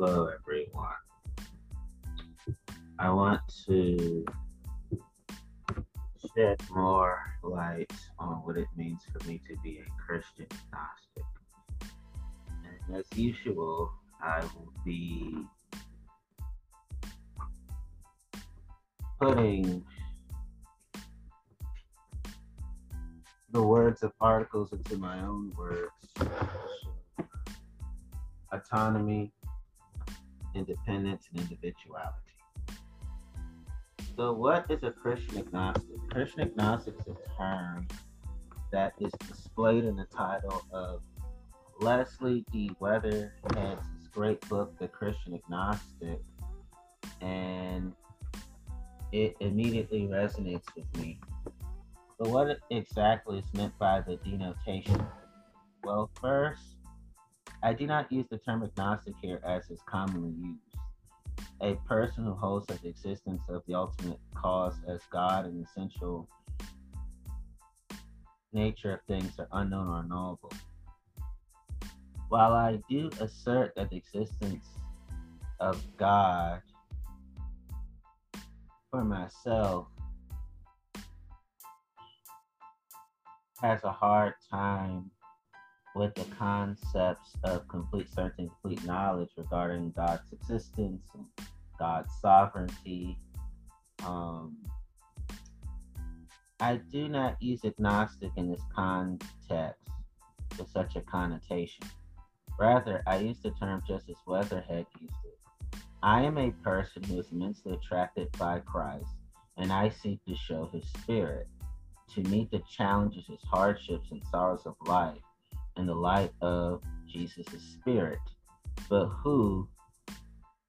Hello, everyone. I want to shed more light on what it means for me to be a Christian agnostic. And as usual, I will be putting the words of articles into my own words. Autonomy, independence, and individuality. So, what is a Christian agnostic? Christian agnostic is a term that is displayed in the title of Leslie D. Weatherhead's great book, The Christian Agnostic, and it immediately resonates with me. But what exactly is meant by the denotation? Well, first, I do not use the term agnostic here as is commonly used. A person who holds that the existence of the ultimate cause as God and essential nature of things are unknown or unknowable. While I do assert that the existence of God for myself has a hard time with the concepts of complete certainty, complete knowledge regarding God's existence, God's sovereignty. Um, I do not use agnostic in this context with such a connotation. Rather, I use the term just as Weatherhead used it. I am a person who is immensely attracted by Christ, and I seek to show his spirit to meet the challenges, his hardships, and sorrows of life in the light of Jesus' spirit. But who,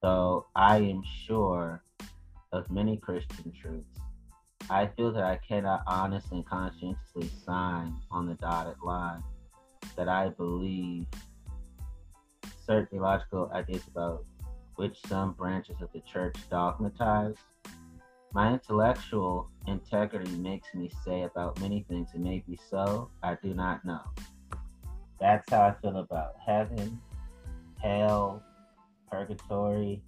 though I am sure of many Christian truths, I feel that I cannot honestly and conscientiously sign on the dotted line that I believe certain theological ideas about which some branches of the church dogmatize. My intellectual integrity makes me say about many things it may be so, I do not know. That's how I feel about heaven, hell, purgatory,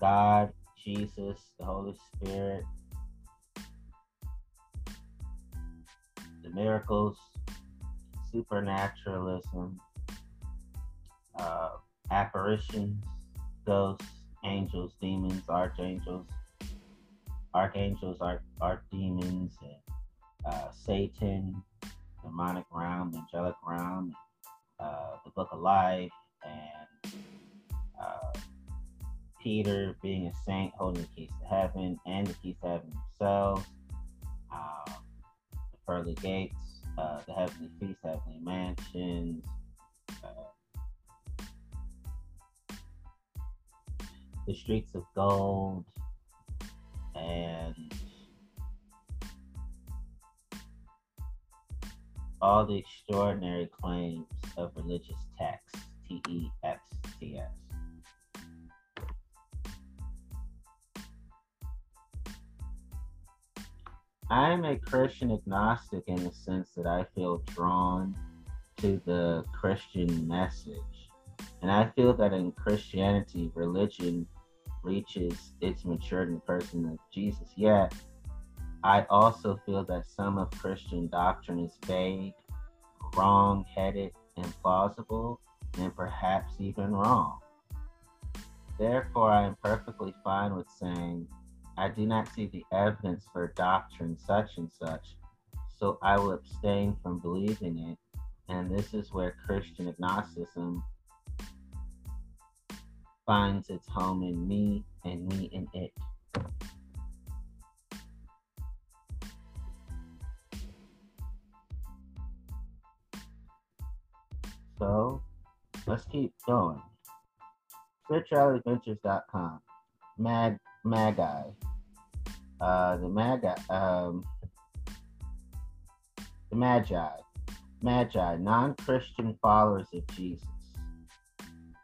God, Jesus, the Holy Spirit, the miracles, supernaturalism, uh, apparitions, ghosts, angels, demons, archangels, archangels, arch, archdemons, and uh, Satan, demonic realm, angelic realm, uh, the book of life, and uh, Peter being a saint holding the keys to heaven and the keys to heaven themselves, um, the pearly gates, uh, the heavenly feast, heavenly mansions, uh, the streets of gold, and all the extraordinary claims of religious texts, T E X T S. I'm a Christian agnostic in the sense that I feel drawn to the Christian message. And I feel that in Christianity, religion reaches its maturity in the person of Jesus. Yet, I also feel that some of Christian doctrine is vague, wrong headed, implausible, and perhaps even wrong. Therefore, I am perfectly fine with saying I do not see the evidence for doctrine such and such, so I will abstain from believing it. And this is where Christian agnosticism finds its home in me and me in it. So let's keep going. SpiritualityAdventures.com. Mag Magi. Uh, the Magi. Um, the Magi. Magi, non-Christian followers of Jesus.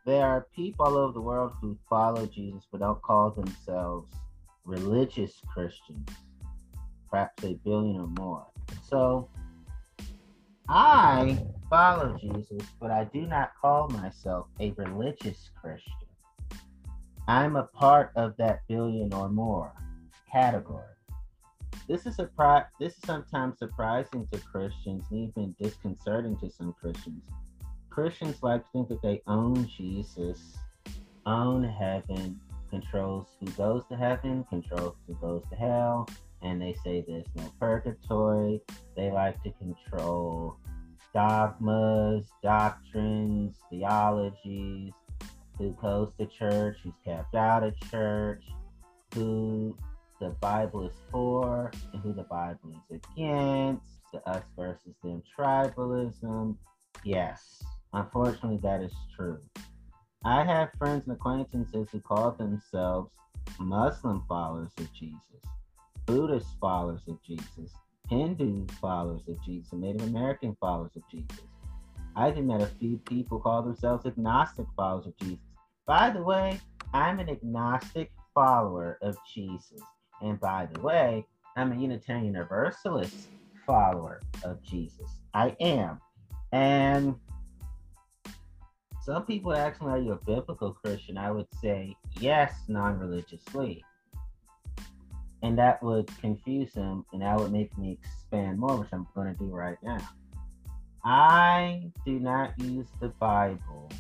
There are people all over the world who follow Jesus but don't call themselves religious Christians, perhaps a billion or more. So I follow Jesus, but I do not call myself a religious Christian. I'm a part of that billion or more category. This is a this is sometimes surprising to Christians and even disconcerting to some Christians. Christians like to think that they own Jesus, own heaven, controls who goes to heaven, controls who goes to hell, and they say there's no purgatory. They like to control dogmas, doctrines, theologies, who goes to church, who's kept out of church, who the Bible is for and who the Bible is against, the us versus them tribalism. Yes, unfortunately, that is true. I have friends and acquaintances who call themselves Muslim followers of Jesus, Buddhist followers of Jesus, Hindu followers of Jesus, Native American followers of Jesus. I've even met a few people call themselves agnostic followers of Jesus. By the way, I'm an agnostic follower of Jesus. And by the way, I'm a Unitarian Universalist follower of Jesus. I am. And some people ask me, Are you a biblical Christian? I would say, Yes, non religiously. And that would confuse them and that would make me expand more, which I'm going to do right now. I do not use the Bible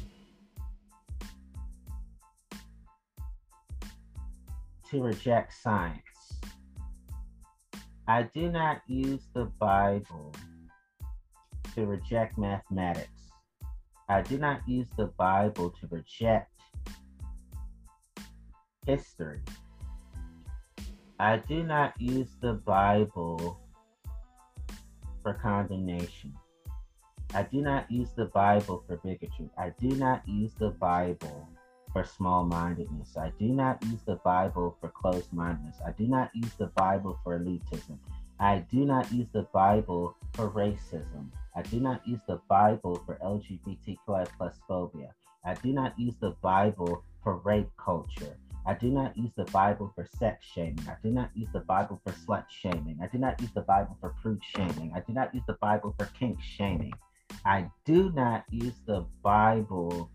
to reject science. I do not use the Bible to reject mathematics. I do not use the Bible to reject history. I do not use the Bible for condemnation. I do not use the Bible for bigotry. I do not use the Bible for small mindedness. I do not use the Bible for closed mindedness. I do not use the Bible for elitism. I do not use the Bible for racism. I do not use the Bible for LGBTQI plus phobia. I do not use the Bible for rape culture. I do not use the Bible for sex shaming. I do not use the Bible for slut shaming. I do not use the Bible for prude shaming. I do not use the Bible for kink shaming. I do not use the Bible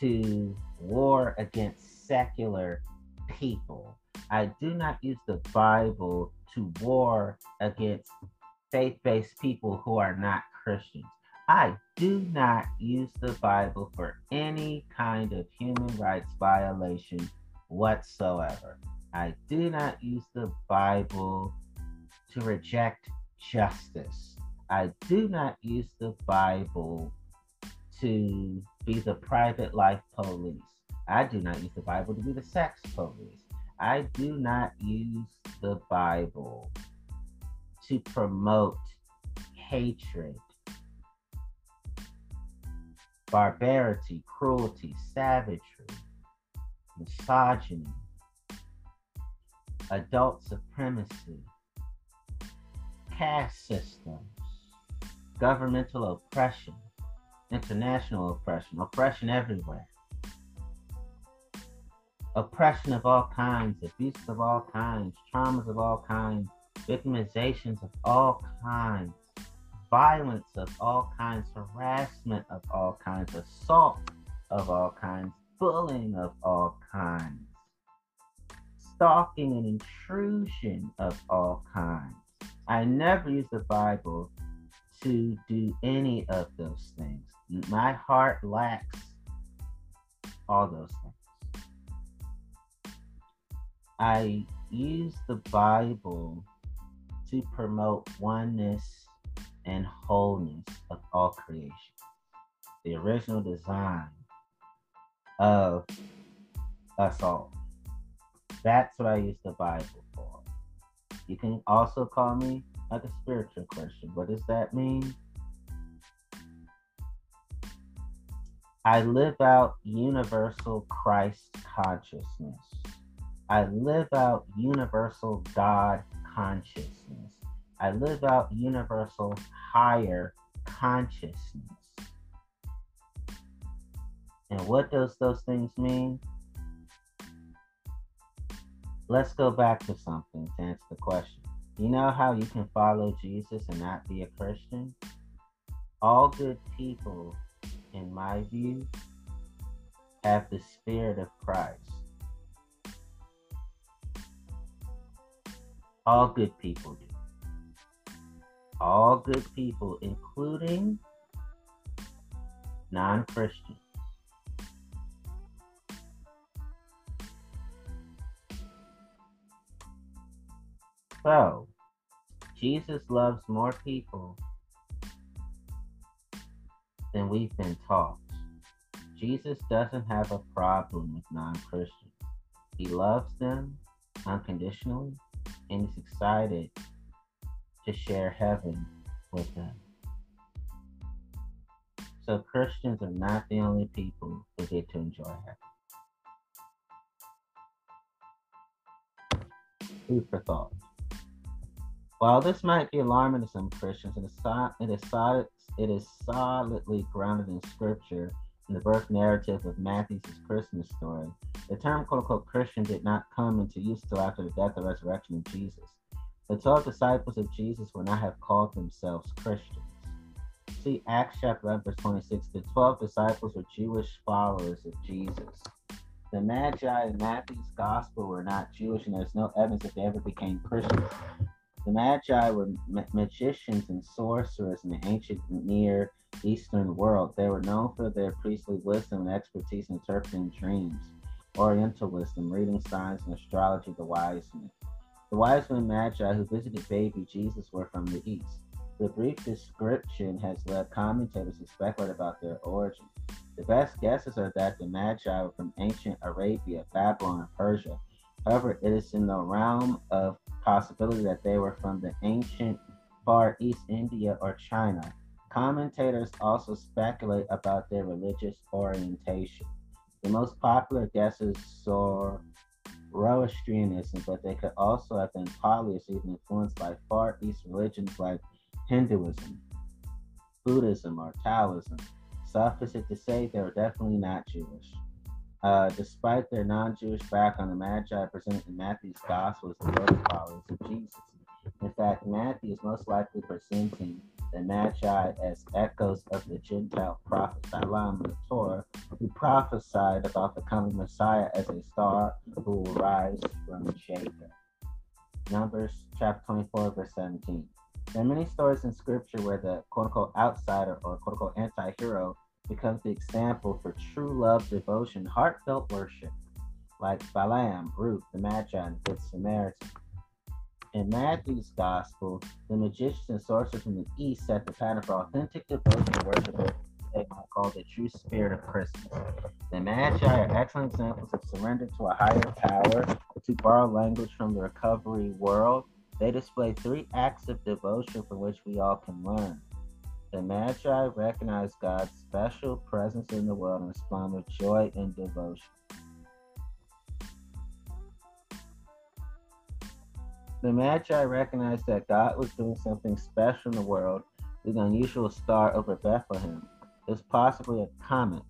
to war against secular people. I do not use the Bible to war against faith based people who are not Christians. I do not use the Bible for any kind of human rights violation whatsoever. I do not use the Bible to reject justice. I do not use the Bible to be the private life police. I do not use the Bible to be the sex police. I do not use the Bible to promote hatred, barbarity, cruelty, savagery, misogyny, adult supremacy, caste systems, governmental oppression, international oppression, oppression everywhere. Oppression of all kinds, abuse of all kinds, traumas of all kinds, victimizations of all kinds, violence of all kinds, harassment of all kinds, assault of all kinds, bullying of all kinds, stalking and intrusion of all kinds. I never use the Bible to do any of those things. My heart lacks all those things. I use the Bible to promote oneness and wholeness of all creation. The original design of assault. That's what I use the Bible for. You can also call me like a spiritual Christian. What does that mean? I live out universal Christ consciousness. I live out universal God consciousness. I live out universal higher consciousness. And what does those things mean? Let's go back to something to answer the question. You know how you can follow Jesus and not be a Christian? All good people, in my view, have the Spirit of Christ. All good people do. All good people, including non Christians. So, Jesus loves more people than we've been taught. Jesus doesn't have a problem with non Christians. He loves them unconditionally and is excited to share heaven with them. So Christians are not the only people who get to enjoy heaven. Food for thought. While this might be alarming to some Christians, it is, it is, solid, it is solidly grounded in Scripture in the birth narrative of Matthew's Christmas story. The term quote unquote Christian did not come into use until after the death and resurrection of Jesus. The 12 disciples of Jesus would not have called themselves Christians. See Acts chapter 11, verse 26. The 12 disciples were Jewish followers of Jesus. The Magi in Matthew's gospel were not Jewish, and there's no evidence that they ever became Christians. The Magi were ma- magicians and sorcerers in the ancient Near Eastern world. They were known for their priestly wisdom and expertise in interpreting dreams, Oriental wisdom, reading signs, and astrology. The wise men. The wise men Magi who visited baby Jesus were from the east. The brief description has led commentators to speculate about their origin. The best guesses are that the Magi were from ancient Arabia, Babylon, and Persia. However, it is in the realm of possibility that they were from the ancient Far East India or China. Commentators also speculate about their religious orientation. The most popular guesses saw Zoroastrianism, but they could also have been polytheism influenced by Far East religions like Hinduism, Buddhism, or Taoism. Suffice it to say, they were definitely not Jewish. Uh, despite their non-Jewish background, the Magi presented in Matthew's Gospel as the followers of Jesus. In fact, Matthew is most likely presenting the Magi as echoes of the Gentile prophet Balaam the Torah, who prophesied about the coming Messiah as a star who will rise from Jacob. Numbers chapter 24, verse 17. There are many stories in Scripture where the quote unquote outsider or quote unquote anti hero becomes the example for true love, devotion, heartfelt worship, like Balaam, Ruth, the Magi, and Good Samaritan. In Matthew's Gospel, the magicians and sorcerers from the East set the pattern for authentic devotion and worship they might call the true spirit of Christmas. The Magi are excellent examples of surrender to a higher power. To borrow language from the recovery world, they display three acts of devotion from which we all can learn. The Magi recognized God's special presence in the world and respond with joy and devotion. The Magi recognized that God was doing something special in the world with an unusual star over Bethlehem. It was possibly a comet.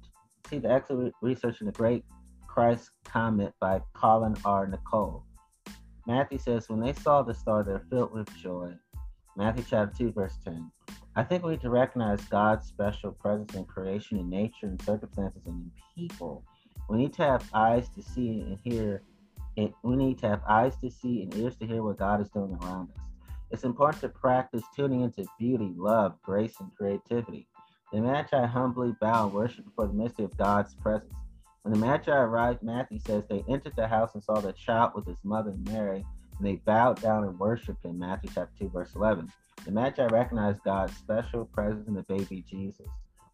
See the excellent research in the Great Christ Comet by Colin R. Nicholl. Matthew says, When they saw the star, they're filled with joy. Matthew chapter 2, verse 10. I think we need to recognize God's special presence in creation, in nature, in circumstances, and in people. We need to have eyes to see and hear. And we need to have eyes to see and ears to hear what God is doing around us. It's important to practice tuning into beauty, love, grace, and creativity. The Magi humbly bow and worship before the mystery of God's presence. When the Magi arrived, Matthew says they entered the house and saw the child with his mother Mary, and they bowed down and worshiped him. Matthew chapter 2, verse 11. The Magi recognized God's special presence in the baby Jesus.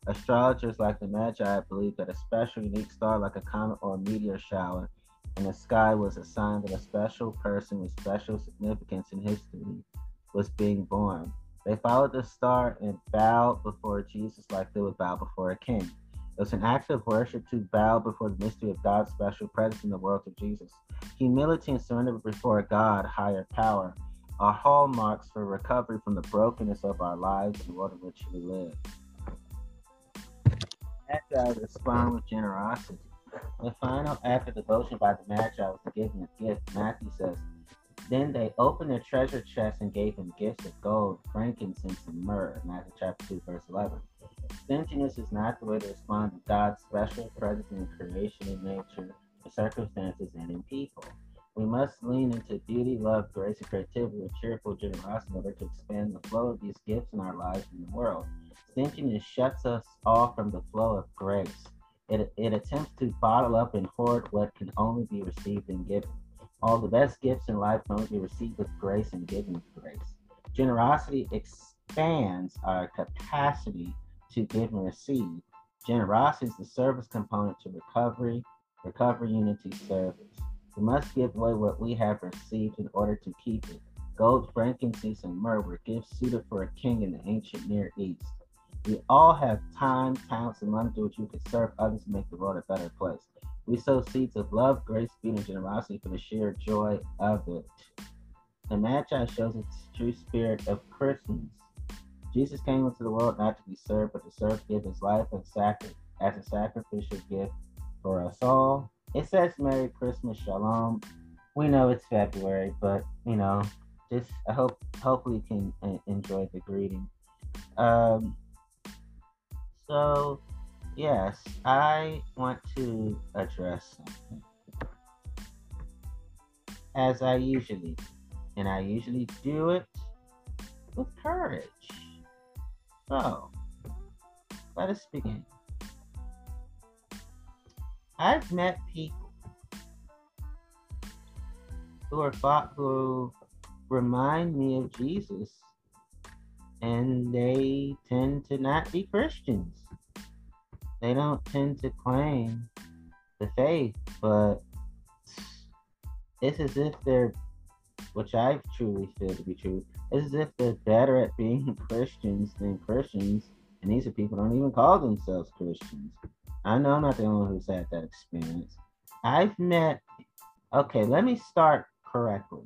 Astrologers like the Magi believed that a special, unique star like a comet or a meteor shower in the sky was a sign that a special person with special significance in history was being born. They followed the star and bowed before Jesus like they would bow before a king. It was an act of worship to bow before the mystery of God's special presence in the world of Jesus. Humility and surrender before God, higher power, are hallmarks for recovery from the brokenness of our lives and the world in which we live. Magi respond with generosity. The final act of devotion by the Magi was the giving of gift. Matthew says, Then they opened their treasure chest and gave him gifts of gold, frankincense, and myrrh. Matthew chapter 2, verse 11. Stinginess is not the way to respond to God's special presence in creation and nature, in circumstances, and in people. We must lean into beauty, love, grace, and creativity with cheerful generosity in order to expand the flow of these gifts in our lives and the world. Stinginess shuts us off from the flow of grace. It, it attempts to bottle up and hoard what can only be received and given. All the best gifts in life can only be received with grace and given with grace. Generosity expands our capacity to give and receive. Generosity is the service component to recovery, recovery unity service. We must give away what we have received in order to keep it. Gold, frankincense, and myrrh were gifts suited for a king in the ancient Near East. We all have time, talents, and money through which we can serve others and make the world a better place. We sow seeds of love, grace, beauty, and generosity for the sheer joy of it. The Magi shows its true spirit of Christmas. Jesus came into the world not to be served, but to serve, give his life as, sacri- as a sacrificial gift for us all. It says Merry Christmas, Shalom. We know it's February, but you know, just I hope hopefully you can enjoy the greeting. Um, so Yes, I want to address something. As I usually do. And I usually do it with courage. So, let us begin. I've met people who are thought who remind me of Jesus, and they tend to not be Christians they don't tend to claim the faith, but it's as if they're, which I truly feel to be true, it's as if they're better at being Christians than Christians, and these are people don't even call themselves Christians. I know I'm not the only one who's had that experience. I've met, okay, let me start correctly.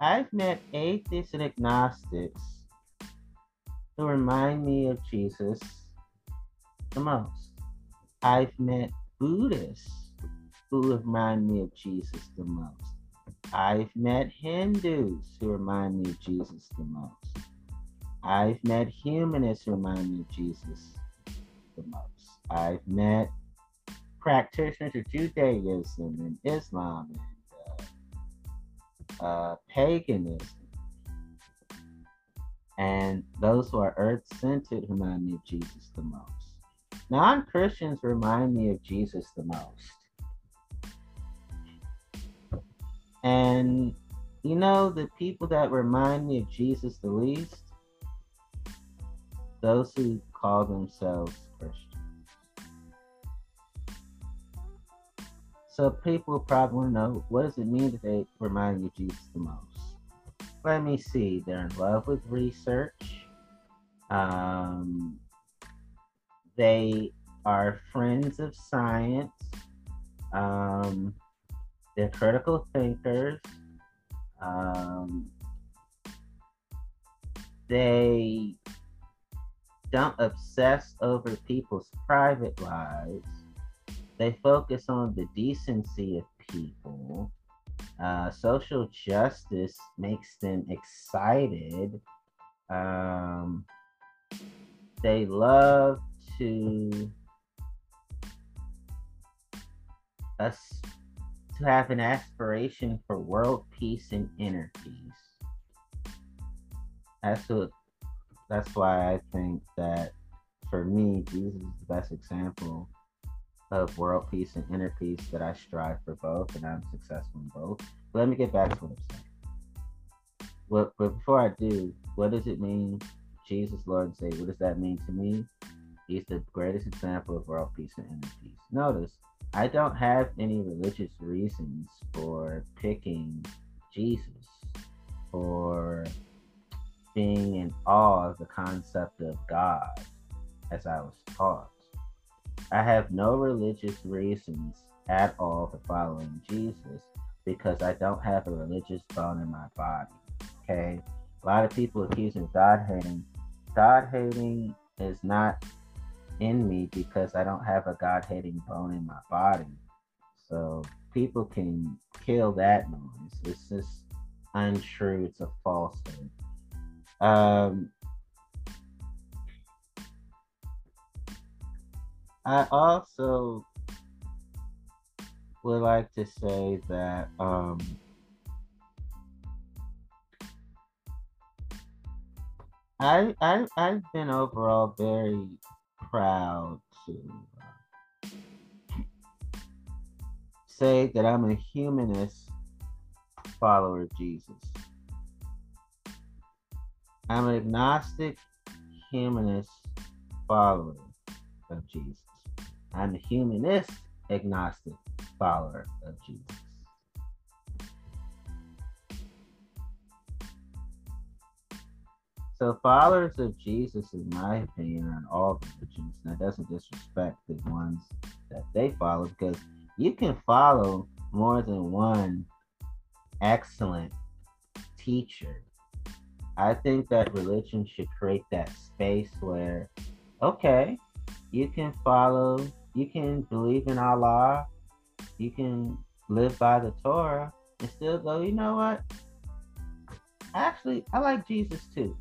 I've met atheists and agnostics who remind me of Jesus the most. I've met Buddhists who remind me of Jesus the most. I've met Hindus who remind me of Jesus the most. I've met humanists who remind me of Jesus the most. I've met practitioners of Judaism and Islam and uh, uh, paganism. And those who are earth centered remind me of Jesus the most. Non Christians remind me of Jesus the most. And you know, the people that remind me of Jesus the least, those who call themselves Christians. So people probably know what does it mean that they remind you of Jesus the most? Let me see. They're in love with research. Um, they are friends of science. Um, they're critical thinkers. Um, they don't obsess over people's private lives. They focus on the decency of people. Uh, social justice makes them excited. Um, they love to us to have an aspiration for world peace and inner peace. That's what that's why I think that for me, Jesus is the best example of world peace and inner peace that I strive for both and I'm successful in both. But let me get back to what I'm saying. What but before I do, what does it mean, Jesus, Lord and Savior? What does that mean to me? He's the greatest example of world peace and inner peace. Notice, I don't have any religious reasons for picking Jesus or being in awe of the concept of God as I was taught. I have no religious reasons at all for following Jesus because I don't have a religious bone in my body. Okay? A lot of people accuse me of God hating. God hating is not in me because I don't have a God hating bone in my body. So people can kill that noise. It's just untrue, it's a falsehood. Um, I also would like to say that um, I, I I've been overall very proud to uh, say that I'm a humanist follower of Jesus. I'm an agnostic humanist follower of Jesus. I'm a humanist agnostic follower of Jesus. So followers of Jesus, in my opinion, are in all religions. That doesn't disrespect the ones that they follow because you can follow more than one excellent teacher. I think that religion should create that space where, okay, you can follow, you can believe in Allah, you can live by the Torah, and still go, you know what? Actually, I like Jesus too.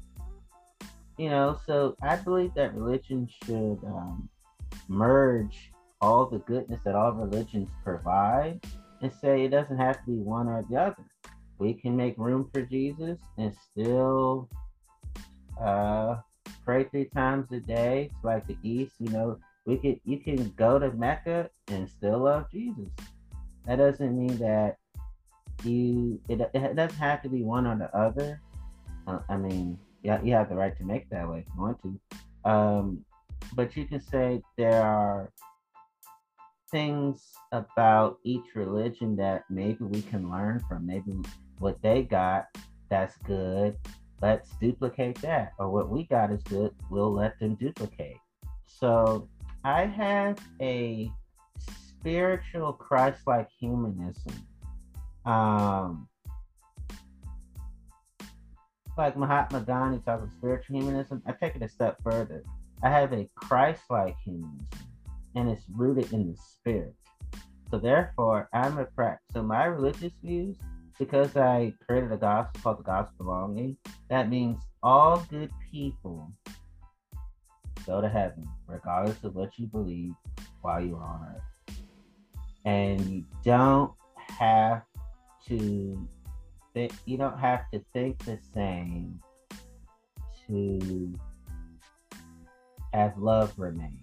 You know, so I believe that religion should um, merge all the goodness that all religions provide and say it doesn't have to be one or the other. We can make room for Jesus and still uh, pray three times a day. It's like the East, you know, we could you can go to Mecca and still love Jesus. That doesn't mean that you it, it doesn't have to be one or the other. Uh, I mean, yeah, you have the right to make that way if you want to. Um, but you can say there are things about each religion that maybe we can learn from. Maybe what they got that's good. Let's duplicate that. Or what we got is good. We'll let them duplicate. So I have a spiritual Christ-like humanism. Um, like Mahatma Gandhi talks about spiritual humanism, I take it a step further. I have a Christ-like humanism, and it's rooted in the spirit. So therefore, I'm a practice. So my religious views, because I created a gospel called the Gospel of Belonging, that means all good people go to heaven, regardless of what you believe while you're on earth. And you don't have to think you don't have to think the same to have love remain.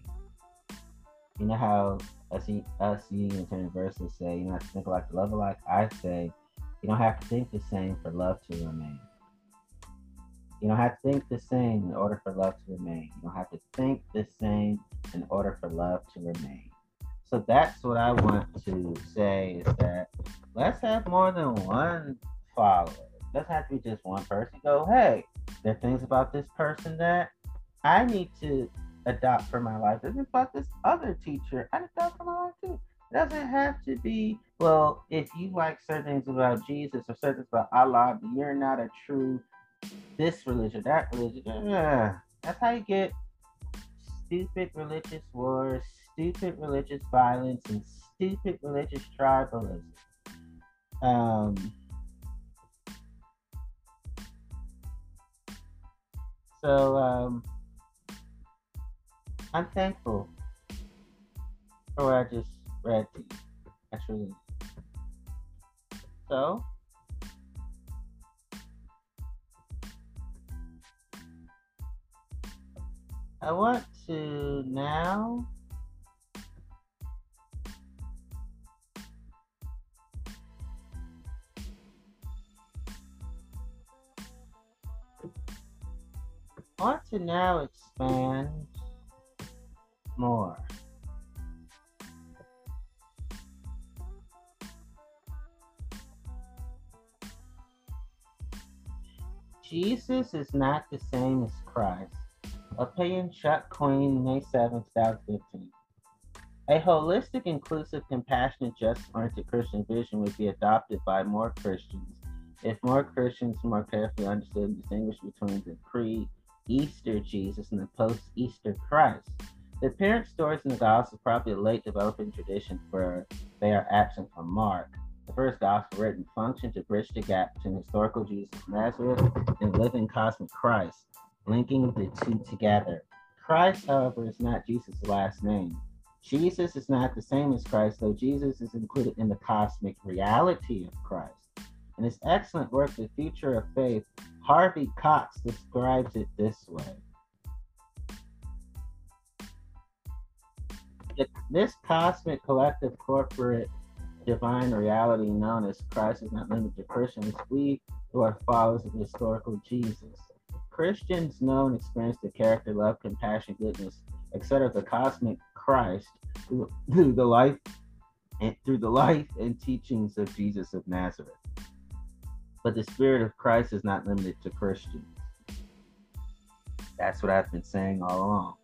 You know how us, us Unitarian Universalists say you have to think like love alike. I say you don't have to think the same for love to remain. You don't have to think the same in order for love to remain. You don't have to think the same in order for love to remain. So that's what I want to say is that let's have more than one follower. It doesn't have to be just one person. Go, hey, there are things about this person that I need to adopt for my life. There's about this other teacher I adopt for my life too. It doesn't have to be, well, if you like certain things about Jesus or certain things about Allah, you're not a true this religion, that religion. Yeah. That's how you get stupid religious wars, stupid religious violence, and stupid religious tribalism. Um, so um, I'm thankful for what I just read. Actually, so I want to now want to now expand more. Jesus is not the same as Christ. Opinion Chuck Queen, May 7, 2015. A holistic, inclusive, compassionate, just oriented Christian vision would be adopted by more Christians if more Christians more carefully understood and distinguished between the pre Easter Jesus and the post Easter Christ. The parent stories in the Gospels are probably a late developing tradition, for they are absent from Mark. The first gospel written functioned to bridge the gap between historical Jesus of Nazareth and living cosmic Christ, linking the two together. Christ, however, is not Jesus' last name. Jesus is not the same as Christ, though Jesus is included in the cosmic reality of Christ. In his excellent work, The Future of Faith, Harvey Cox describes it this way. This cosmic collective corporate divine reality known as Christ is not limited to Christians. We who are followers of historical Jesus. Christians know and experience the character, love, compassion, goodness, etc. of the cosmic Christ through, through the life and through the life and teachings of Jesus of Nazareth. But the spirit of Christ is not limited to Christians. That's what I've been saying all along.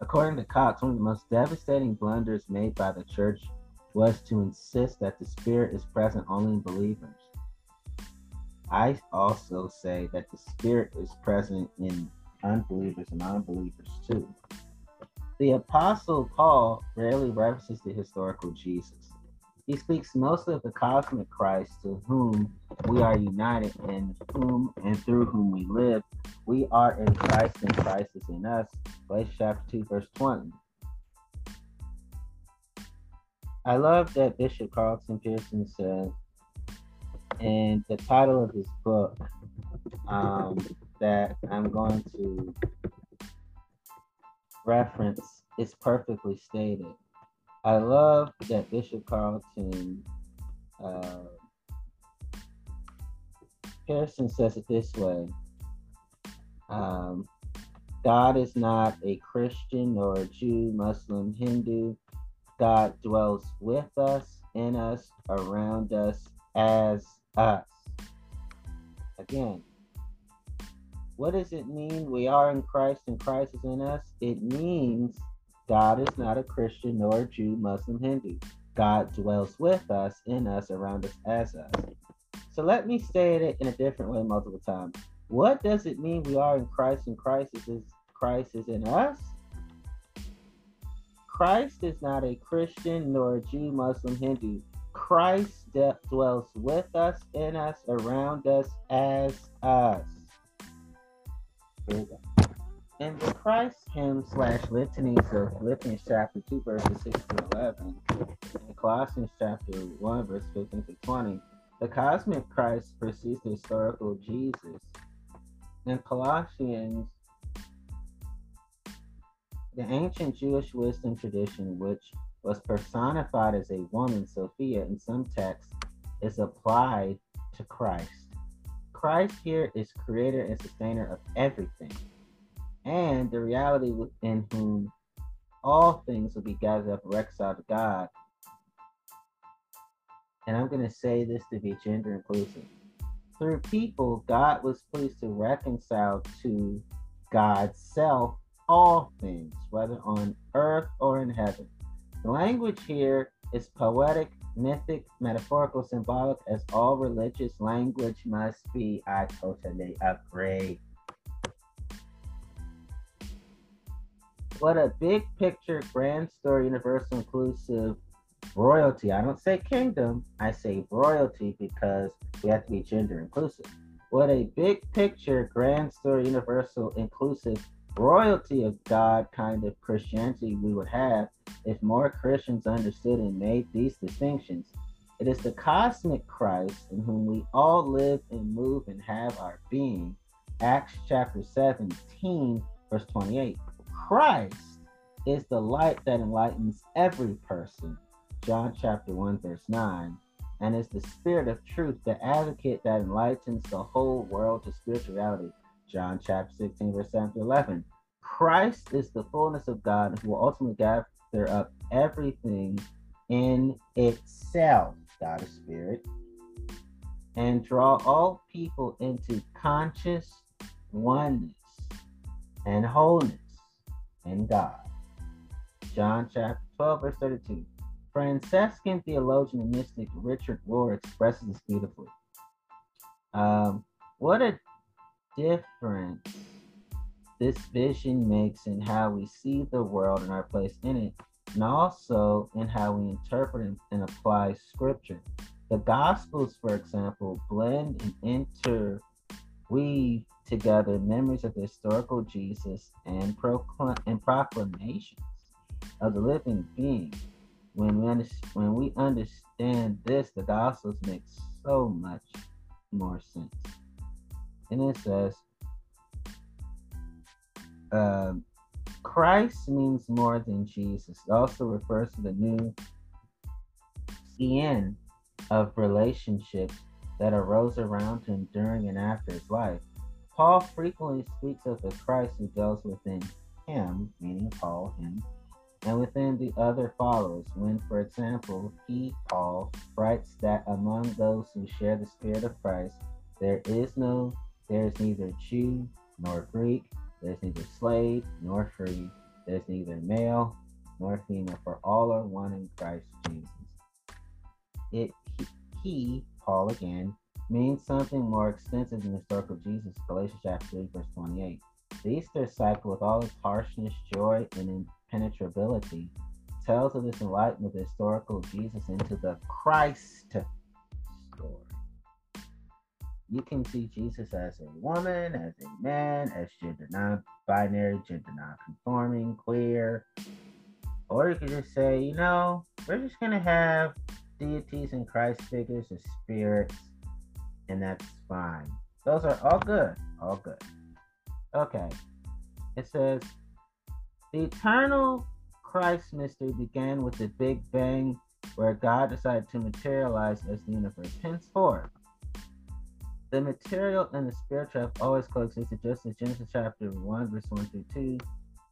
According to Cox, one of the most devastating blunders made by the church was to insist that the Spirit is present only in believers. I also say that the Spirit is present in unbelievers and unbelievers too. The Apostle Paul rarely references the historical Jesus. He speaks mostly of the cosmic Christ to whom we are united and whom and through whom we live. We are in Christ and Christ is in us. Galatians chapter 2, verse 20. I love that Bishop Carlton Pearson said, and the title of his book um, that I'm going to reference is perfectly stated. I love that Bishop Carlton uh, Pearson says it this way um, God is not a Christian or a Jew, Muslim, Hindu. God dwells with us, in us, around us, as us. Again, what does it mean we are in Christ and Christ is in us? It means God is not a Christian nor a Jew, Muslim, Hindu. God dwells with us, in us, around us, as us. So let me say it in a different way multiple times. What does it mean we are in Christ and Christ is Christ is in us? Christ is not a Christian nor a Jew, Muslim, Hindu. Christ de- dwells with us, in us, around us, as us. In the Christ hymn slash litanies of Philippians chapter 2, verses 6 to 11, and Colossians chapter 1, verse 15 to 20, the cosmic Christ precedes the historical Jesus. In Colossians the ancient Jewish wisdom tradition, which was personified as a woman, Sophia, in some texts, is applied to Christ. Christ here is creator and sustainer of everything, and the reality within whom all things will be gathered up reconciled to God. And I'm going to say this to be gender inclusive. Through people, God was pleased to reconcile to God's self all things, whether on earth or in heaven. The language here is poetic, mythic, metaphorical, symbolic, as all religious language must be. I totally agree. What a big picture, grand story, universal, inclusive royalty. I don't say kingdom, I say royalty because we have to be gender inclusive. What a big picture, grand story, universal, inclusive royalty of God kind of Christianity we would have if more Christians understood and made these distinctions. It is the cosmic Christ in whom we all live and move and have our being. Acts chapter 17, verse 28. Christ is the light that enlightens every person. John chapter 1, verse 9. And is the spirit of truth, the advocate that enlightens the whole world to spirituality. John chapter 16, verse 7 to 11. Christ is the fullness of God who will ultimately gather up everything in itself, God is spirit, and draw all people into conscious oneness and wholeness in God. John chapter 12, verse 32. Franciscan theologian and mystic Richard Rohr expresses this beautifully. Um, what a difference this vision makes in how we see the world and our place in it, and also in how we interpret and apply scripture. The Gospels, for example, blend and interweave together memories of the historical Jesus and, and proclamations of the living being. When we, under- when we understand this, the Gospels make so much more sense. And it says, um, Christ means more than Jesus. It also refers to the new end of relationships that arose around him during and after his life. Paul frequently speaks of the Christ who dwells within him, meaning Paul, him, and within the other followers. When, for example, he, Paul, writes that among those who share the Spirit of Christ, there is no, there is neither Jew nor Greek, there's neither slave nor free. There's neither male nor female, for all are one in Christ Jesus. It he, he, Paul again, means something more extensive than the historical Jesus. Galatians chapter 3, verse 28. The Easter cycle, with all its harshness, joy, and impenetrability, tells of this enlightenment of the historical Jesus into the Christ story you can see Jesus as a woman, as a man, as gender non binary, gender non conforming, queer. Or you could just say, you know, we're just going to have deities and Christ figures as spirits, and that's fine. Those are all good. All good. Okay. It says, the eternal Christ mystery began with the Big Bang, where God decided to materialize as the universe. Henceforth, the material and the spiritual have always coexisted, just as Genesis chapter 1, verse 1 through 2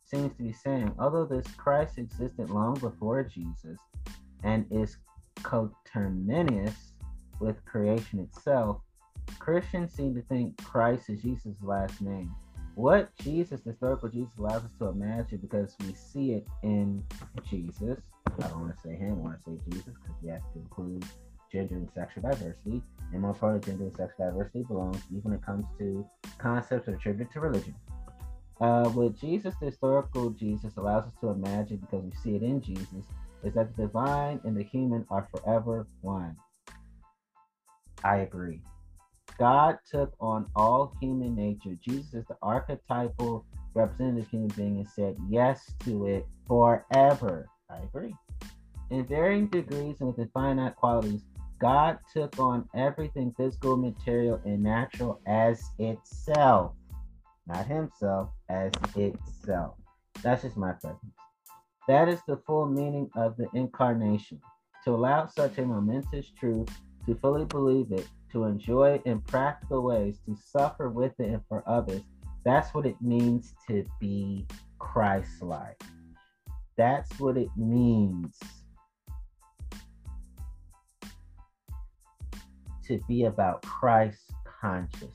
seems to be saying. Although this Christ existed long before Jesus and is coterminous with creation itself, Christians seem to think Christ is Jesus' last name. What Jesus, the historical Jesus, allows us to imagine because we see it in Jesus. I don't want to say him, I want to say Jesus because we have to include gender and sexual diversity, and more part of gender and sexual diversity belongs even when it comes to concepts attributed to religion. Uh, what Jesus, the historical Jesus, allows us to imagine because we see it in Jesus, is that the divine and the human are forever one. I agree. God took on all human nature. Jesus is the archetypal representative human being and said yes to it forever. I agree. In varying degrees and with finite qualities, God took on everything physical, material, and natural as itself. Not himself, as itself. That's just my preference. That is the full meaning of the incarnation. To allow such a momentous truth, to fully believe it, to enjoy in practical ways, to suffer with it and for others, that's what it means to be Christ like. That's what it means to be about Christ consciousness.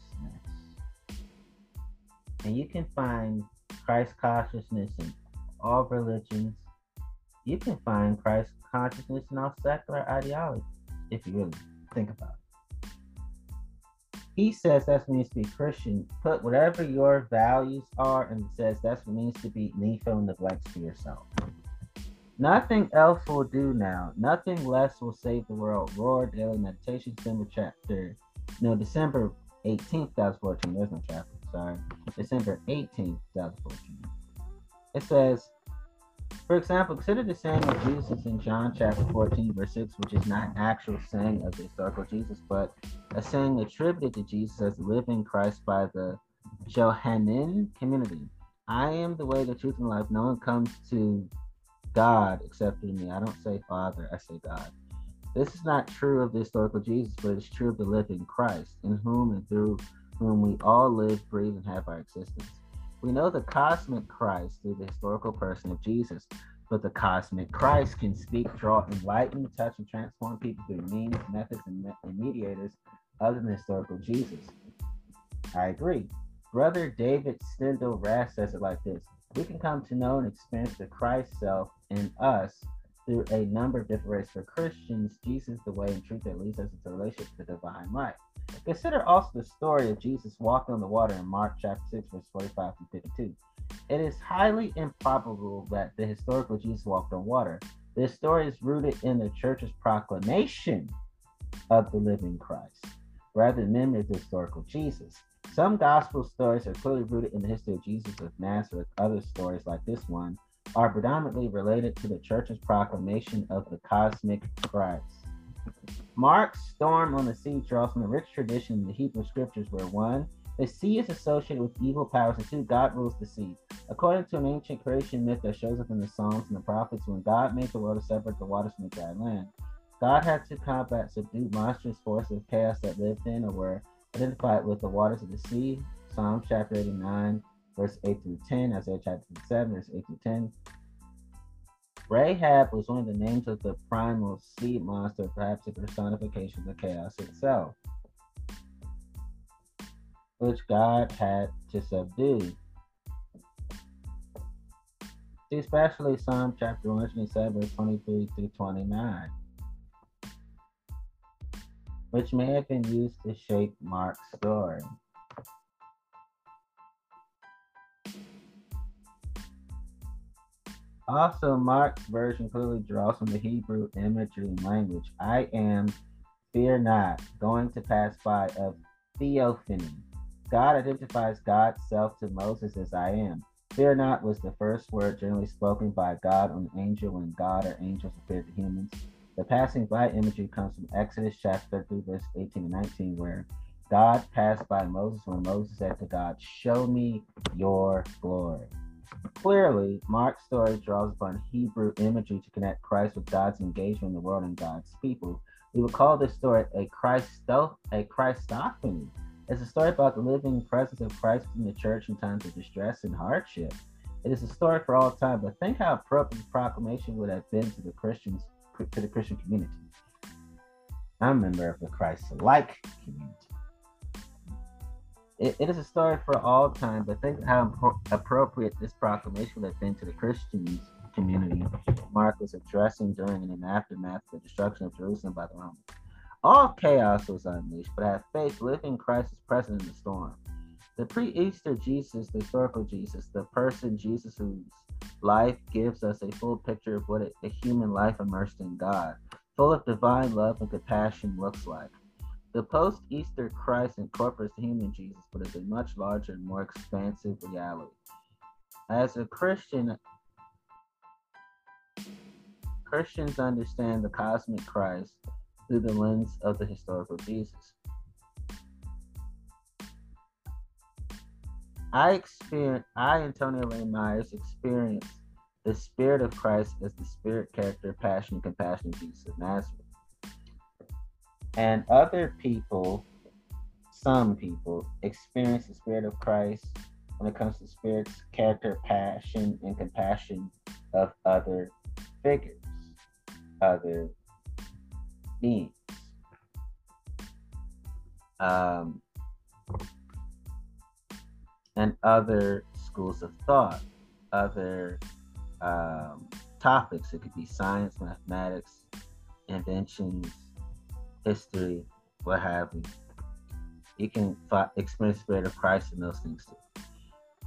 And you can find Christ consciousness in all religions. You can find Christ consciousness in all secular ideologies, if you really think about it. He says that's what means to be Christian. Put whatever your values are and says that's what means to be Nepho neglects to yourself. Nothing else will do now. Nothing less will save the world. Rohr Daily Meditation, December chapter. No, December 18th, 2014. There's no chapter. Sorry. December 18th, 2014. It says, for example, consider the saying of Jesus in John chapter 14, verse 6, which is not actual saying of the historical Jesus, but a saying attributed to Jesus as living Christ by the Johannine community. I am the way, the truth, and life. No one comes to God except through me. I don't say Father, I say God. This is not true of the historical Jesus, but it's true of the living Christ, in whom and through whom we all live, breathe, and have our existence. We know the cosmic Christ through the historical person of Jesus, but the cosmic Christ can speak, draw, enlighten, touch, and transform people through means, methods, and, me- and mediators other than historical Jesus. I agree. Brother David Steindl-Rast says it like this We can come to know and experience the Christ self in us through a number of different ways. For Christians, Jesus is the way and truth that leads us into relationship with the divine life. Consider also the story of Jesus walking on the water in Mark chapter 6, verse 45 to 52. It is highly improbable that the historical Jesus walked on water. This story is rooted in the church's proclamation of the living Christ, rather than memory of the historical Jesus. Some gospel stories are clearly rooted in the history of Jesus of Nazareth. Other stories, like this one, are predominantly related to the church's proclamation of the cosmic Christ. Mark's storm on the sea draws from the rich tradition in the Hebrew scriptures where one, the sea is associated with evil powers, and two, God rules the sea. According to an ancient creation myth that shows up in the Psalms and the prophets, when God made the world to separate the waters from the dry land, God had to combat subdue monstrous forces of chaos that lived in or were identified with the waters of the sea. Psalm chapter 89, verse 8 through 10, Isaiah chapter 7, verse 8 through 10. Rahab was one of the names of the primal sea monster, perhaps a personification of chaos itself, which God had to subdue. See especially Psalm chapter 127, verse 23 through 29 which may have been used to shape Mark's story. Also, Mark's version clearly draws from the Hebrew imagery and language. I am, fear not, going to pass by of theophany. God identifies God's self to Moses as I am. Fear not was the first word generally spoken by God on an angel when God or angels appeared to humans. The passing by imagery comes from Exodus chapter 3, verse 18 and 19, where God passed by Moses when Moses said to God, Show me your glory. Clearly, Mark's story draws upon Hebrew imagery to connect Christ with God's engagement in the world and God's people. We would call this story a Christo, a Christophany. It's a story about the living presence of Christ in the church in times of distress and hardship. It is a story for all time, but think how appropriate the proclamation would have been to the Christians to the Christian community. I'm a member of the Christ-like community. It, it is a story for all time, but think how appropriate this proclamation would have been to the Christians community Mark was addressing during and aftermath of the destruction of Jerusalem by the Romans. All chaos was unleashed, but have faith, living Christ is present in the storm. The pre Easter Jesus, the historical Jesus, the person Jesus whose life gives us a full picture of what a human life immersed in God, full of divine love and compassion, looks like. The post Easter Christ incorporates the human Jesus, but is a much larger and more expansive reality. As a Christian, Christians understand the cosmic Christ through the lens of the historical Jesus. I experience, I, Antonio Ray Myers, experience the Spirit of Christ as the Spirit, character, passion, and compassion of Jesus of Nazareth. And other people, some people, experience the Spirit of Christ when it comes to Spirit's character, passion, and compassion of other figures, other beings. Um, and other schools of thought, other um, topics. It could be science, mathematics, inventions, history, what have you. You can experience the Spirit of Christ in those things too.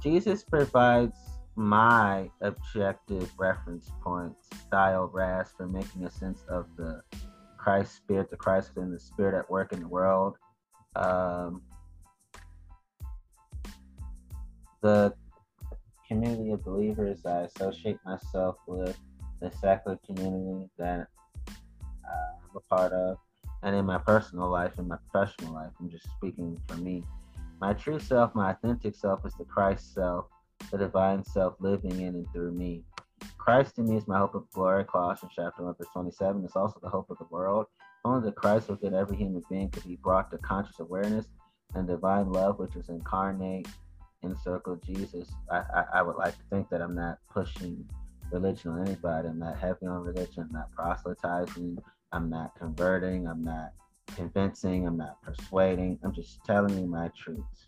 Jesus provides my objective reference point, style, RAS, for making a sense of the Christ Spirit, the Christ within the Spirit at work in the world. Um, the community of believers I associate myself with, the secular community that uh, I'm a part of, and in my personal life and my professional life. I'm just speaking for me. My true self, my authentic self, is the Christ self, the divine self living in and through me. Christ in me is my hope of glory, Colossians chapter 1, verse 27. It's also the hope of the world. Only the Christ within every human being could be brought to conscious awareness and divine love, which is incarnate in Circle Jesus, I, I, I, would like to think that I'm not pushing religion on anybody. I'm not heavy on religion. I'm not proselytizing. I'm not converting. I'm not convincing. I'm not persuading. I'm just telling you my truths.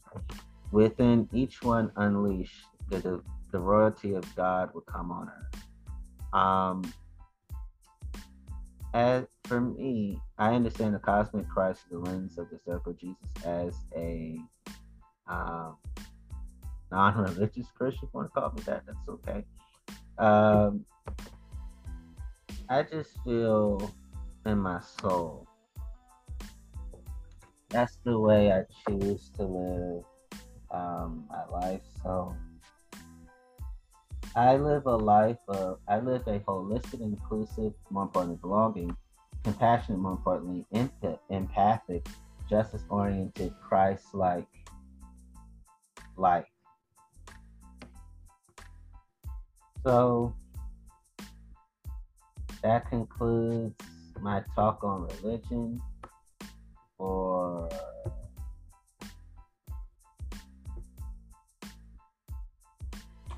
Within each one unleashed, the, the, the royalty of God will come on earth. Um, as for me, I understand the cosmic Christ through the lens of the circle of Jesus as a um, non-religious Christian. If you want to call me that? That's okay. Um, I just feel in my soul that's the way I choose to live um, my life. So I live a life of I live a holistic, inclusive, more importantly, belonging, compassionate, more importantly, empath- empathic, justice oriented, Christ like life. So that concludes my talk on religion or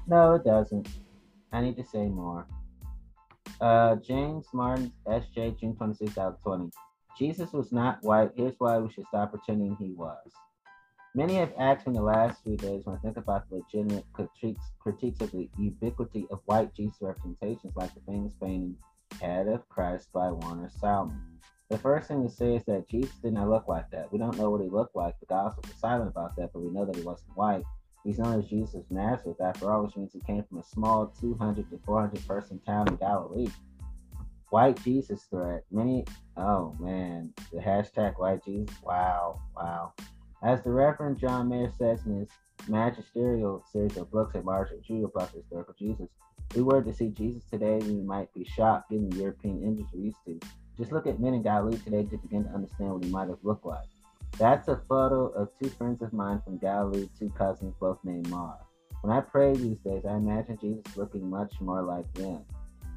no it doesn't. I need to say more. Uh, james martin sj june 26 2020 jesus was not white. Here's why we should stop pretending he was. Many have asked me in the last few days when I think about the legitimate critiques, critiques of the ubiquity of white Jesus representations, like the famous painting Head of Christ by Warner Sallman. The first thing to say is that Jesus did not look like that. We don't know what he looked like. The Gospels are silent about that, but we know that he wasn't white. He's known as Jesus of Nazareth, after all, which means he came from a small 200 to 400 person town in Galilee. White Jesus threat. Many, oh man, the hashtag white Jesus. Wow, wow. As the Reverend John Meier says in his magisterial series of books at Marginal Jew about historical Jesus, we were to see Jesus today, we might be shocked given the European images we're used to. Just look at men in Galilee today to begin to understand what he might have looked like. That's a photo of two friends of mine from Galilee, two cousins, both named Mar. When I pray these days, I imagine Jesus looking much more like them.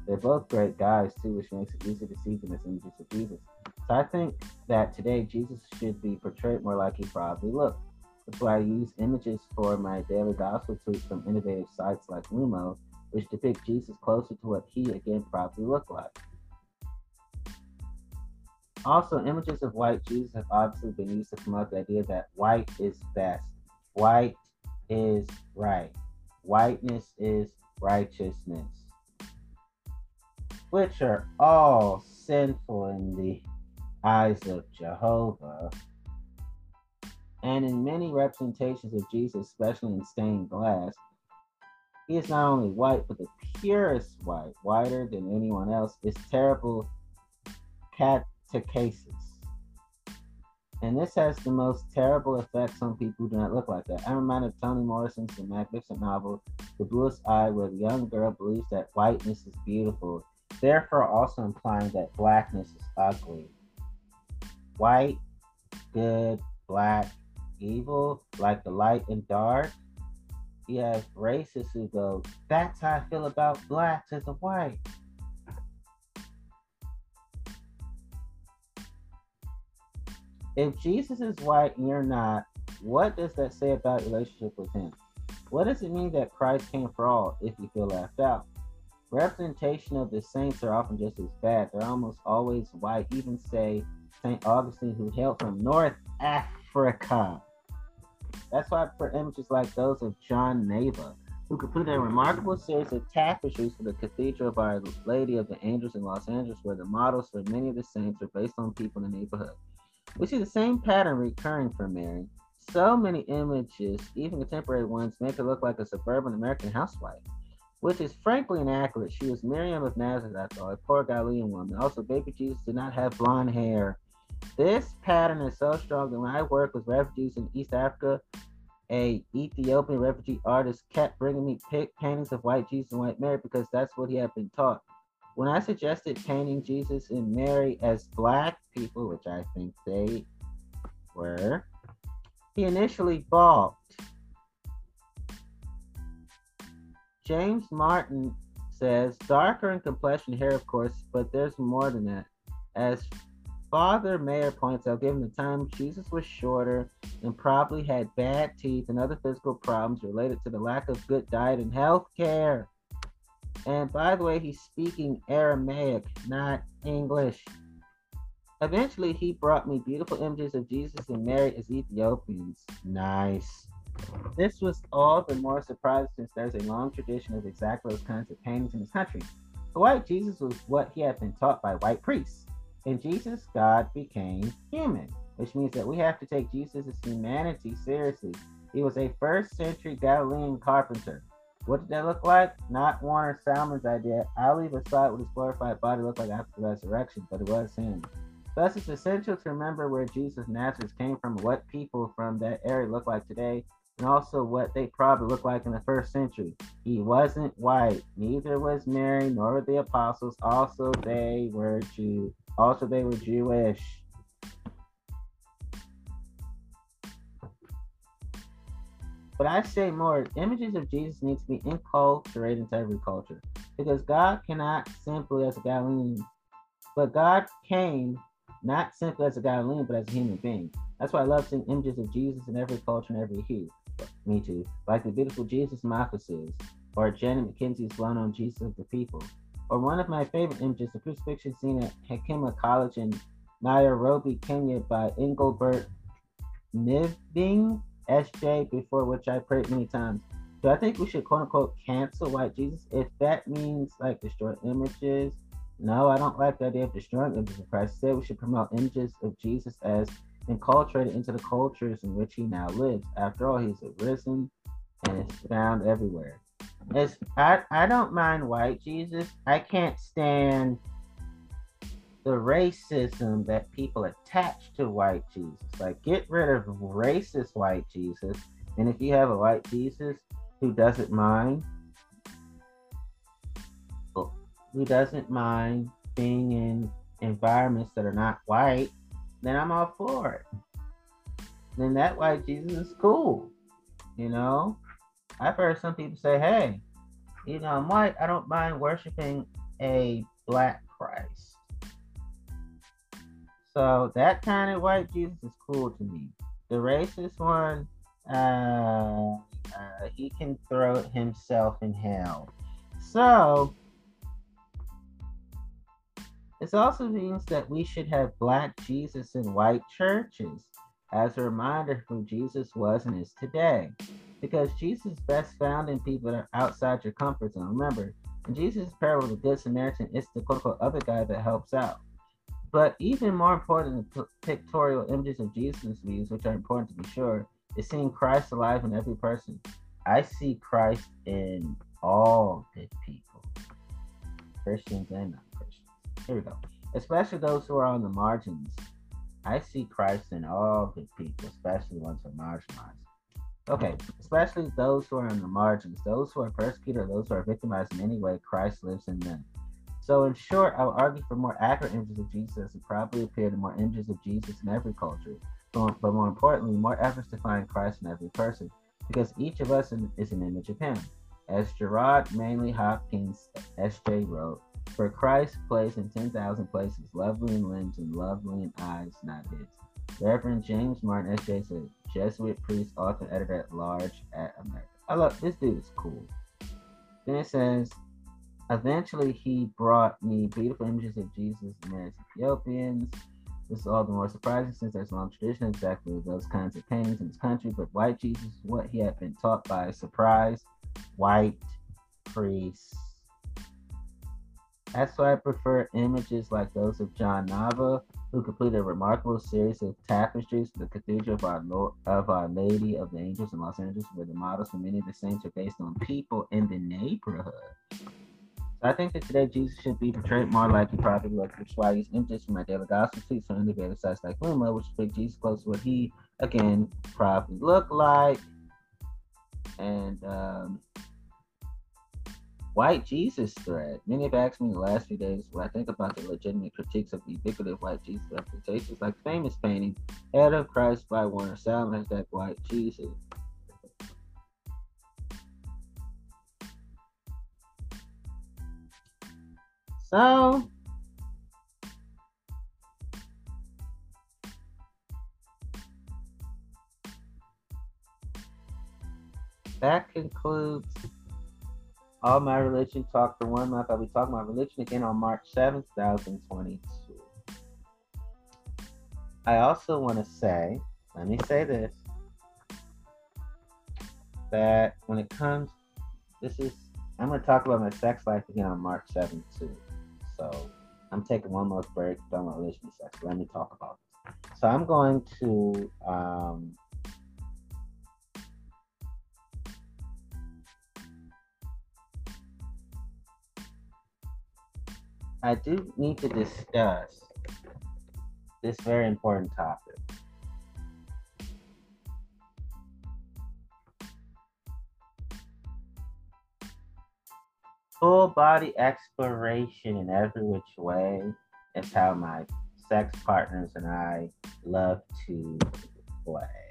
They're both great guys, too, which makes it easy to see them as images of Jesus. So I think that today Jesus should be portrayed more like he probably looked. That's why I use images for my daily gospel tweets from innovative sites like Lumo which depict Jesus closer to what he again probably looked like. Also, images of white Jesus have obviously been used to promote the idea that white is best, white is right, whiteness is righteousness, which are all sinful in the eyes of Jehovah. And in many representations of Jesus, especially in stained glass, he is not only white, but the purest white, whiter than anyone else. It's terrible catechesis. And this has the most terrible effects on people who do not look like that. I'm reminded of Toni Morrison's The Magnificent Novel, The Bluest Eye, where the young girl believes that whiteness is beautiful, therefore also implying that blackness is ugly. White, good, black, evil, like the light and dark, you have racists who go, that's how I feel about blacks as a white. If Jesus is white and you're not, what does that say about relationship with him? What does it mean that Christ came for all if you feel left out? Representation of the saints are often just as bad. They're almost always white. Even say St. Augustine, who hailed from North Africa. That's why I prefer images like those of John Nava, who completed a remarkable series of tapestries for the Cathedral of Our Lady of the Angels in Los Angeles, where the models for many of the saints are based on people in the neighborhood. We see the same pattern recurring for Mary. So many images, even contemporary ones, make her look like a suburban American housewife, which is frankly inaccurate. She was Miriam of Nazareth, I thought, a poor Galilean woman. Also, baby Jesus did not have blonde hair this pattern is so strong that when I work with refugees in East Africa, a Ethiopian refugee artist kept bringing me paintings of white Jesus and white Mary because that's what he had been taught. When I suggested painting Jesus and Mary as black people, which I think they were, he initially balked. James Martin says darker in complexion hair, of course, but there's more than that. As Father Meier points out, given the time, Jesus was shorter and probably had bad teeth and other physical problems related to the lack of good diet and health care. And by the way, he's speaking Aramaic, not English. Eventually, he brought me beautiful images of Jesus and Mary as Ethiopians. Nice. This was all the more surprising since there's a long tradition of exactly those kinds of paintings in this country. The white Jesus was what he had been taught by white priests. And Jesus, God, became human, which means that we have to take Jesus' humanity seriously. He was a first century Galilean carpenter. What did that look like? Not Warner Sallman's idea. I'll leave aside what his glorified body looked like after the resurrection, but it was him. Thus, it's essential to remember where Jesus Nazareth came from, what people from that area look like today, and also what they probably looked like in the first century. He wasn't white, neither was Mary, nor were the apostles. Also, they were Jew. Also, they were Jewish. But I say more, images of Jesus need to be inculturated into every culture because God cannot simply as a Galilean, but God came not simply as a Galilean, but as a human being. That's why I love seeing images of Jesus in every culture and every hue. Me too. Like the beautiful Jesus Mathesis, or Janet McKenzie's well known Jesus of the People. Or one of my favorite images, the crucifixion scene at Hekima College in Nairobi, Kenya by Engelbert Mveng, SJ, before which I prayed many times. Do I think we should quote unquote cancel white Jesus? If that means like destroy images, no, I don't like the idea of destroying images of Christ. Instead, we should promote images of Jesus as enculturated into the cultures in which he now lives. After all, he's arisen and is found everywhere. It's, I, I don't mind white Jesus. I can't stand the racism that people attach to white Jesus. Like, get rid of racist white Jesus. And if you have a white Jesus who doesn't mind, who doesn't mind being in environments that are not white, then I'm all for it. Then that white Jesus is cool. You know? I've heard some people say, hey, you know, I'm white, I don't mind worshiping a black Christ. So that kind of white Jesus is cool to me. The racist one, uh, uh, he can throw himself in hell. So this also means that we should have black Jesus in white churches as a reminder who Jesus was and is today. Because Jesus is best found in people that are outside your comfort zone. Remember, in Jesus' parable, of the Good Samaritan, it's the quote unquote other guy that helps out. But even more important than pictorial images of Jesus' views, which are important to be sure, is seeing Christ alive in every person. I see Christ in all good people, Christians and non Christians. here we go. Especially those who are on the margins. I see Christ in all good people, especially ones who are marginalized. Okay, especially those who are on the margins, those who are persecuted, those who are victimized in any way, Christ lives in them. So, in short, I would argue for more accurate images of Jesus it probably appear in more images of Jesus in every culture, but more importantly, more efforts to find Christ in every person, because each of us is an image of Him. As Gerard Manley Hopkins, S.J. wrote, for Christ plays in 10,000 places, lovely in limbs and lovely in eyes, not his. Reverend James Martin, S.J. said, Jesuit priest, author, editor at large at America. I love this dude is cool. Then it says, eventually he brought me beautiful images of Jesus and Mary's Ethiopians. This is all the more surprising since there's a long tradition exactly those kinds of paintings in this country. But white Jesus, what he had been taught by a surprise white priests that's why I prefer images like those of John Nava, who completed a remarkable series of tapestries the Cathedral of Our, Lord, of Our Lady of the Angels in Los Angeles, where the models for many of the saints are based on people in the neighborhood. So I think that today Jesus should be portrayed more like he probably looked, which is why I use images from my daily gospel tweets on innovative sites like Lumo, which bring Jesus close to what he, again, probably looked like. And um, White Jesus thread. Many have asked me in the last few days what I think about the legitimate critiques of the ubiquitous white Jesus representations, like famous painting Head of Christ by Warner Sallman that white Jesus. So that concludes all My Religion Talk for one month. I'll be talking about religion again on March 7th, 2022. I also want to say, let me say this, that when it comes, this is, I'm going to talk about my sex life again on March 7th, too. So I'm taking one more break from my religion sex. Let me talk about this. So I'm going to um, I do need to discuss this very important topic. Full body exploration in every which way is how my sex partners and I love to play.